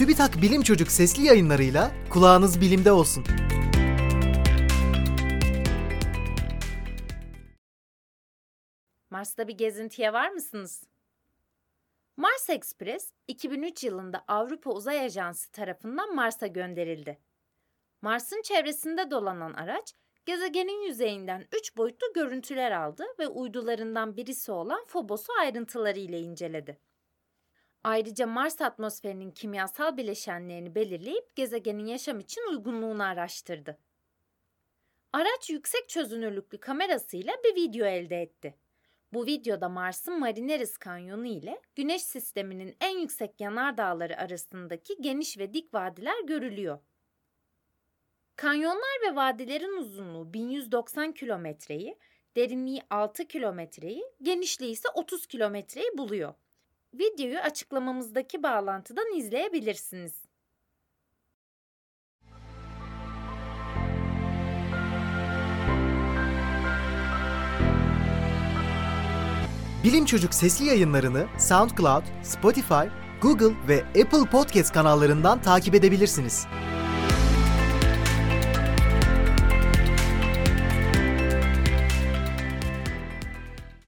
TÜBİTAK Bilim Çocuk sesli yayınlarıyla kulağınız bilimde olsun. Mars'ta bir gezintiye var mısınız? Mars Express 2003 yılında Avrupa Uzay Ajansı tarafından Mars'a gönderildi. Mars'ın çevresinde dolanan araç gezegenin yüzeyinden 3 boyutlu görüntüler aldı ve uydularından birisi olan Phobos'u ayrıntılarıyla inceledi. Ayrıca Mars atmosferinin kimyasal bileşenlerini belirleyip gezegenin yaşam için uygunluğunu araştırdı. Araç yüksek çözünürlüklü kamerasıyla bir video elde etti. Bu videoda Mars'ın Marineris Kanyonu ile Güneş sisteminin en yüksek yanardağları arasındaki geniş ve dik vadiler görülüyor. Kanyonlar ve vadilerin uzunluğu 1190 kilometreyi, derinliği 6 kilometreyi, genişliği ise 30 kilometreyi buluyor. Videoyu açıklamamızdaki bağlantıdan izleyebilirsiniz. Bilim Çocuk sesli yayınlarını SoundCloud, Spotify, Google ve Apple Podcast kanallarından takip edebilirsiniz.